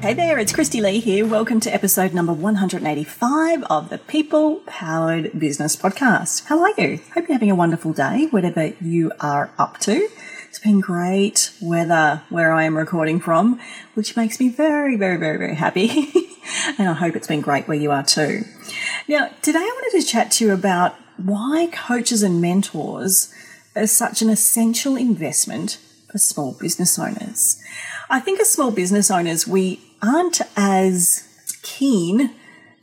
Hey there, it's Kristy-Lee here. Welcome to episode number 185 of the People Powered Business Podcast. How are you? Hope you're having a wonderful day, whatever you are up to. It's been great weather where I am recording from, which makes me very, very, very, very happy. and I hope it's been great where you are too. Now, today I wanted to chat to you about why coaches and mentors are such an essential investment for small business owners. I think as small business owners, we aren't as keen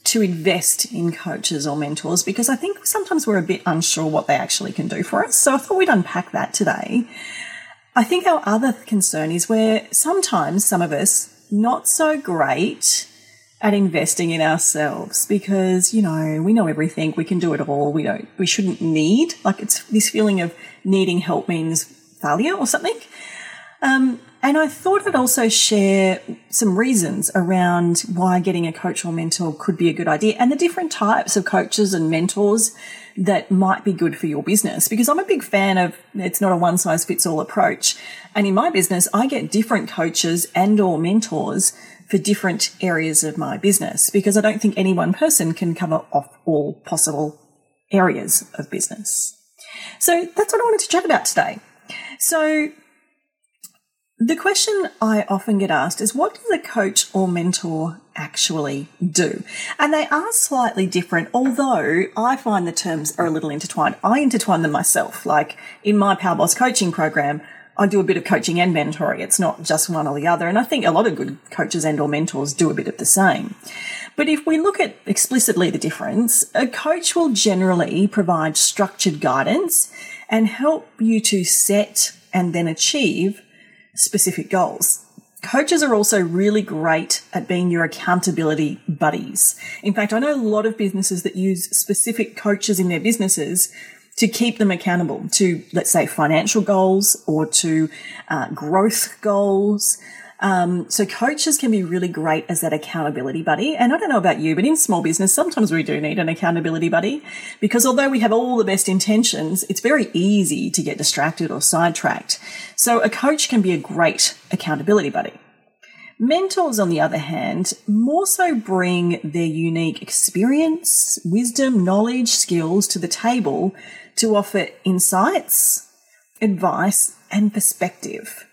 to invest in coaches or mentors because I think sometimes we're a bit unsure what they actually can do for us. So I thought we'd unpack that today. I think our other concern is where sometimes some of us not so great at investing in ourselves because you know we know everything we can do it all we don't we shouldn't need like it's this feeling of needing help means failure or something um, and I thought I'd also share some reasons around why getting a coach or mentor could be a good idea and the different types of coaches and mentors that might be good for your business. Because I'm a big fan of it's not a one size fits all approach. And in my business, I get different coaches and or mentors for different areas of my business because I don't think any one person can cover off all possible areas of business. So that's what I wanted to chat about today. So the question I often get asked is what does a coach or mentor actually do? And they are slightly different, although I find the terms are a little intertwined. I intertwine them myself. Like in my Power Boss coaching program, I do a bit of coaching and mentoring. It's not just one or the other. And I think a lot of good coaches and or mentors do a bit of the same. But if we look at explicitly the difference, a coach will generally provide structured guidance and help you to set and then achieve specific goals. Coaches are also really great at being your accountability buddies. In fact, I know a lot of businesses that use specific coaches in their businesses to keep them accountable to, let's say, financial goals or to uh, growth goals. Um, so coaches can be really great as that accountability buddy. And I don't know about you, but in small business, sometimes we do need an accountability buddy because although we have all the best intentions, it's very easy to get distracted or sidetracked. So a coach can be a great accountability buddy. Mentors, on the other hand, more so bring their unique experience, wisdom, knowledge, skills to the table to offer insights, advice, and perspective.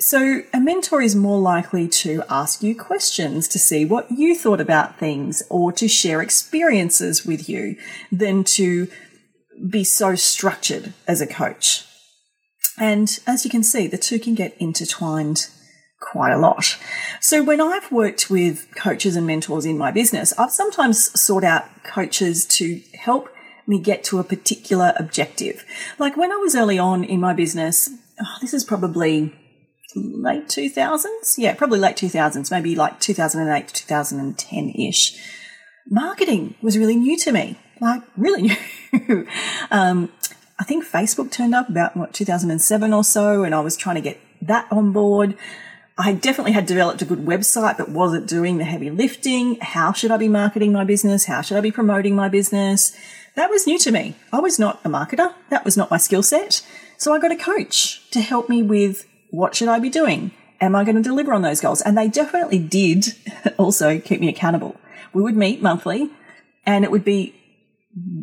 So, a mentor is more likely to ask you questions to see what you thought about things or to share experiences with you than to be so structured as a coach. And as you can see, the two can get intertwined quite a lot. So when I've worked with coaches and mentors in my business, I've sometimes sought out coaches to help me get to a particular objective. Like when I was early on in my business, oh, this is probably late 2000s. Yeah, probably late 2000s, maybe like 2008 to 2010 ish. Marketing was really new to me, like really new. um, I think Facebook turned up about what 2007 or so, and I was trying to get that on board. I definitely had developed a good website, but wasn't doing the heavy lifting. How should I be marketing my business? How should I be promoting my business? That was new to me. I was not a marketer. That was not my skill set. So I got a coach to help me with what should I be doing? Am I going to deliver on those goals? And they definitely did also keep me accountable. We would meet monthly and it would be,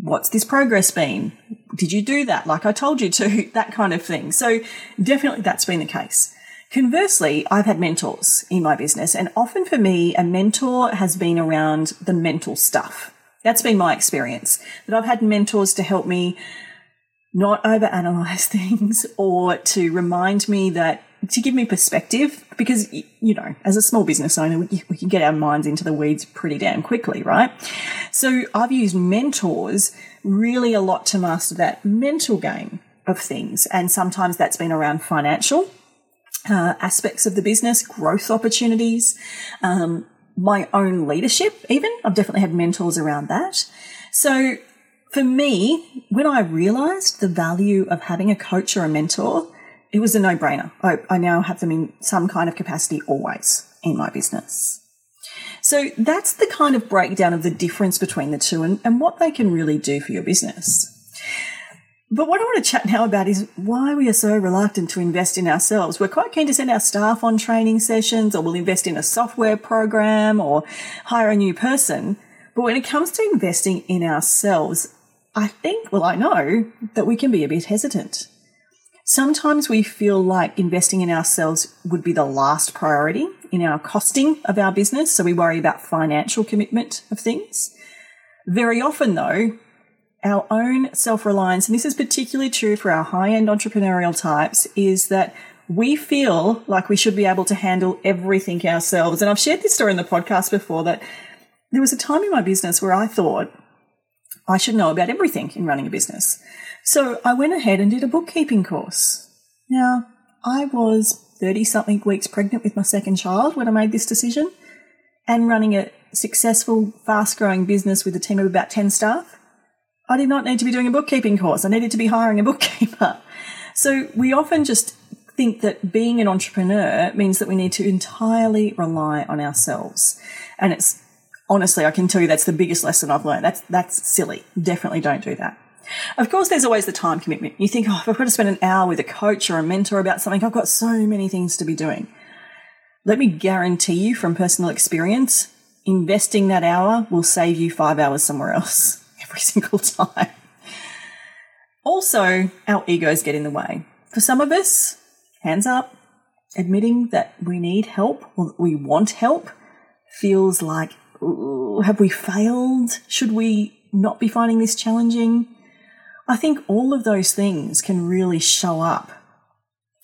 what's this progress been? Did you do that like I told you to? That kind of thing. So definitely that's been the case. Conversely, I've had mentors in my business and often for me, a mentor has been around the mental stuff. That's been my experience that I've had mentors to help me not overanalyze things or to remind me that to give me perspective because you know as a small business owner we, can get our minds into the weeds pretty damn quickly right so i've used mentors really a lot to master that mental game of things and sometimes that's been around financial uh, aspects of the business, growth opportunities, um, my own leadership, even. I've definitely had mentors around that. So for me, when I realized the value of having a coach or a mentor, it was a no brainer. I, I now have them in some kind of capacity always in my business. So that's the kind of breakdown of the difference between the two and, and what they can really do for your business. But what I want to chat now about is why we are so reluctant to invest in ourselves. We're quite keen to send our staff on training sessions or we'll invest in a software program or hire a new person. But when it comes to investing in ourselves, I think, well, I know that we can be a bit hesitant. Sometimes we feel like investing in ourselves would be the last priority in our costing of our business. So we worry about financial commitment of things. Very often though, our own self reliance, and this is particularly true for our high end entrepreneurial types, is that we feel like we should be able to handle everything ourselves. And I've shared this story in the podcast before that there was a time in my business where I thought I should know about everything in running a business. So I went ahead and did a bookkeeping course. Now, I was 30 something weeks pregnant with my second child when I made this decision and running a successful, fast growing business with a team of about 10 staff. I did not need to be doing a bookkeeping course. I needed to be hiring a bookkeeper. So we often just think that being an entrepreneur means that we need to entirely rely on ourselves. And it's honestly, I can tell you that's the biggest lesson I've learned. That's, that's silly. Definitely don't do that. Of course, there's always the time commitment. You think, oh, if I've got to spend an hour with a coach or a mentor about something, I've got so many things to be doing. Let me guarantee you from personal experience, investing that hour will save you five hours somewhere else every single time. Also, our egos get in the way. For some of us, hands up, admitting that we need help or we want help feels like, have we failed? Should we not be finding this challenging? I think all of those things can really show up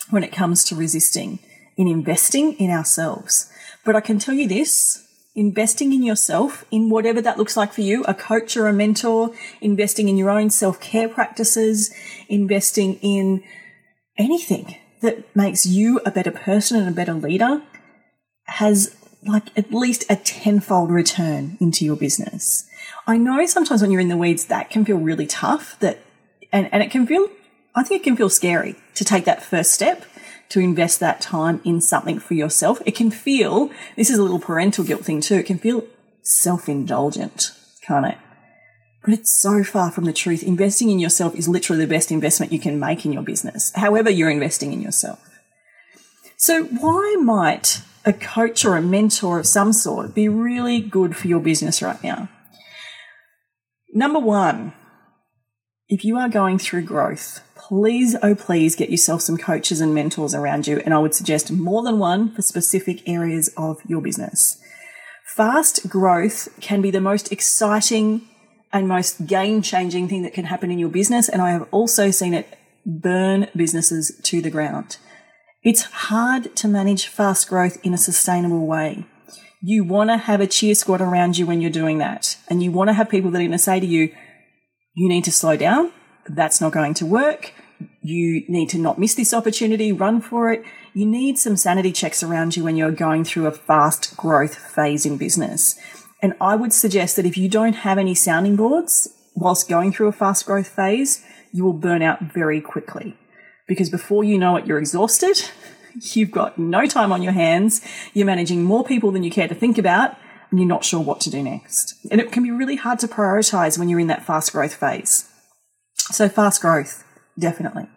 when it comes to resisting in investing in ourselves. But I can tell you this investing in yourself, in whatever that looks like for you, a coach or a mentor, investing in your own self care practices, investing in anything that makes you a better person and a better leader has like at least a tenfold return into your business. I know sometimes when you're in the weeds, that can feel really tough that, and, and it can feel, I think it can feel scary to take that first step to invest that time in something for yourself. It can feel, this is a little parental guilt thing too, it can feel self indulgent, can't it? But it's so far from the truth. Investing in yourself is literally the best investment you can make in your business, however, you're investing in yourself. So, why might a coach or a mentor of some sort be really good for your business right now? Number one, if you are going through growth, please, oh, please get yourself some coaches and mentors around you. And I would suggest more than one for specific areas of your business. Fast growth can be the most exciting and most game changing thing that can happen in your business. And I have also seen it burn businesses to the ground. It's hard to manage fast growth in a sustainable way. You want to have a cheer squad around you when you're doing that. And you want to have people that are going to say to you, you need to slow down that's not going to work. You need to not miss this opportunity, run for it. You need some sanity checks around you when you're going through a fast growth phase in business. And I would suggest that if you don't have any sounding boards whilst going through a fast growth phase, you will burn out very quickly. Because before you know it, you're exhausted. You've got no time on your hands. You're managing more people than you care to think about and you're not sure what to do next. And it can be really hard to prioritize when you're in that fast growth phase. So fast growth, definitely.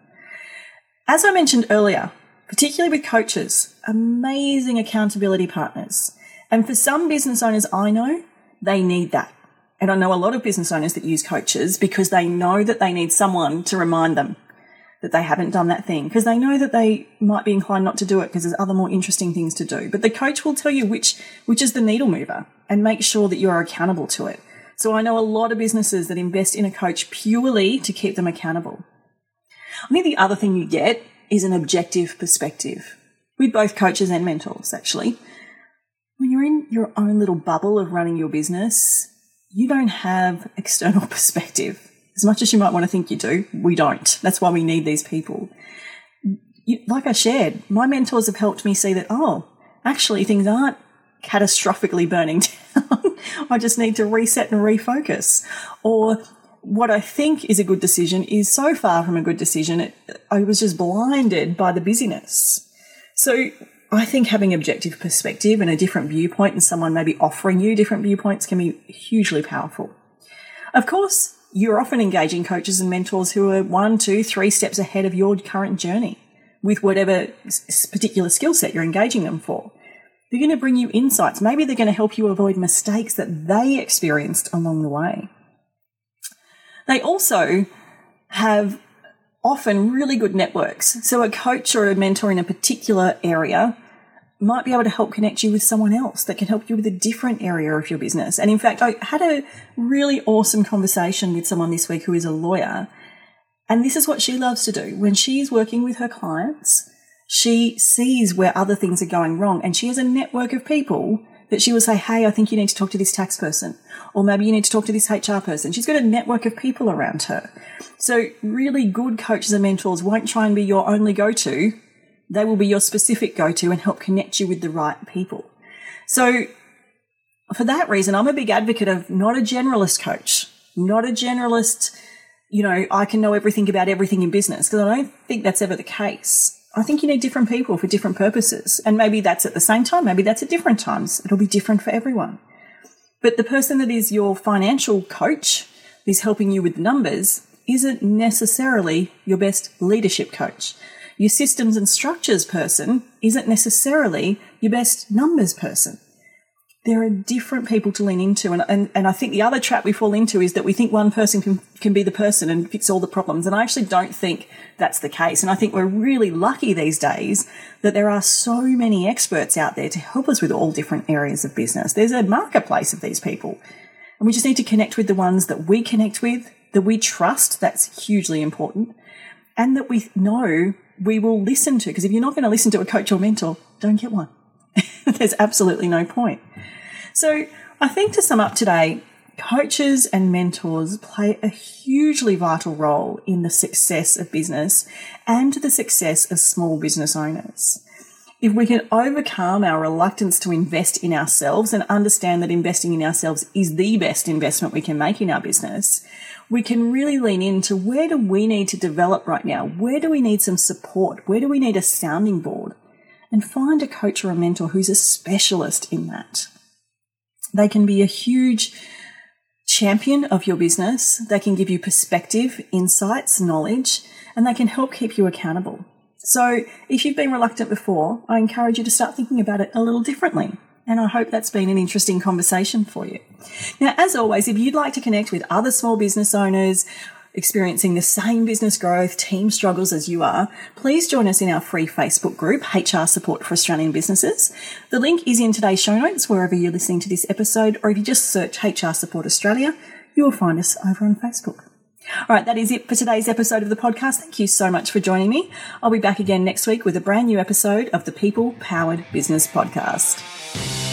As I mentioned earlier, particularly with coaches, amazing accountability partners. And for some business owners I know, they need that. And I know a lot of business owners that use coaches because they know that they need someone to remind them that they haven't done that thing because they know that they might be inclined not to do it because there's other more interesting things to do. But the coach will tell you which, which is the needle mover and make sure that you are accountable to it. So I know a lot of businesses that invest in a coach purely to keep them accountable. I think the other thing you get is an objective perspective with both coaches and mentors, actually. When you're in your own little bubble of running your business, you don't have external perspective. As much as you might want to think you do, we don't. That's why we need these people. you, like I shared, my mentors have helped me see that, oh, actually things aren't catastrophically burning down. I just need to reset and refocus. Or what I think is a good decision is so far from a good decision, it, I was just blinded by the busyness. So I think having objective perspective and a different viewpoint and someone maybe offering you different viewpoints can be hugely powerful. Of course, you're often engaging coaches and mentors who are one, two, three steps ahead of your current journey with whatever particular skill set you're engaging them for. They're going to bring you insights. Maybe they're going to help you avoid mistakes that they experienced along the way. They also have often really good networks. So a coach or a mentor in a particular area might be able to help connect you with someone else that can help you with a different area of your business. And in fact, I had a really awesome conversation with someone this week who is a lawyer. And this is what she loves to do. When she's working with her clients, she sees where other things are going wrong and she has a network of people that she will say, Hey, I think you need to talk to this tax person, or maybe you need to talk to this HR person. She's got a network of people around her. So really good coaches and mentors won't try and be your only go-to. They will be your specific go-to and help connect you with the right people. So for that reason, I'm a big advocate of not a generalist coach, not a generalist, you know, I can know everything about everything in business because I don't think that's ever the case. I think you need different people for different purposes. And maybe that's at the same time, maybe that's at different times. It'll be different for everyone. But the person that is your financial coach, is helping you with numbers, isn't necessarily your best leadership coach. Your systems and structures person isn't necessarily your best numbers person there are different people to lean into. And, and, and I think the other trap we fall into is that we think one person can, can be the person and fix all the problems. And I actually don't think that's the case. And I think we're really lucky these days that there are so many experts out there to help us with all different areas of business. There's a marketplace of these people. And we just need to connect with the ones that we connect with, that we trust. That's hugely important. And that we know we will listen to. Because if you're not going to listen to a coach or mentor, don't get one. There's absolutely no point. So I think to sum up today, coaches and mentors play a hugely vital role in the success of business and the success of small business owners. If we can overcome our reluctance to invest in ourselves and understand that investing in ourselves is the best investment we can make in our business, we can really lean into where do we need to develop right now? Where do we need some support? Where do we need a sounding board? And find a coach or a mentor who's a specialist in that. They can be a huge champion of your business. They can give you perspective, insights, knowledge, and they can help keep you accountable. So if you've been reluctant before, I encourage you to start thinking about it a little differently. And I hope that's been an interesting conversation for you. Now, as always, if you'd like to connect with other small business owners experiencing the same business growth, team struggles as you are, please join us in our free Facebook group, HR Support for Australian Businesses. The link is in today's show notes, wherever you're listening to this episode, or if you just search HR Support Australia, you will find us over on Facebook. All right, that is it for today's episode of the podcast. Thank you so much for joining me. I'll be back again next week with a brand new episode of the People Powered Business Podcast.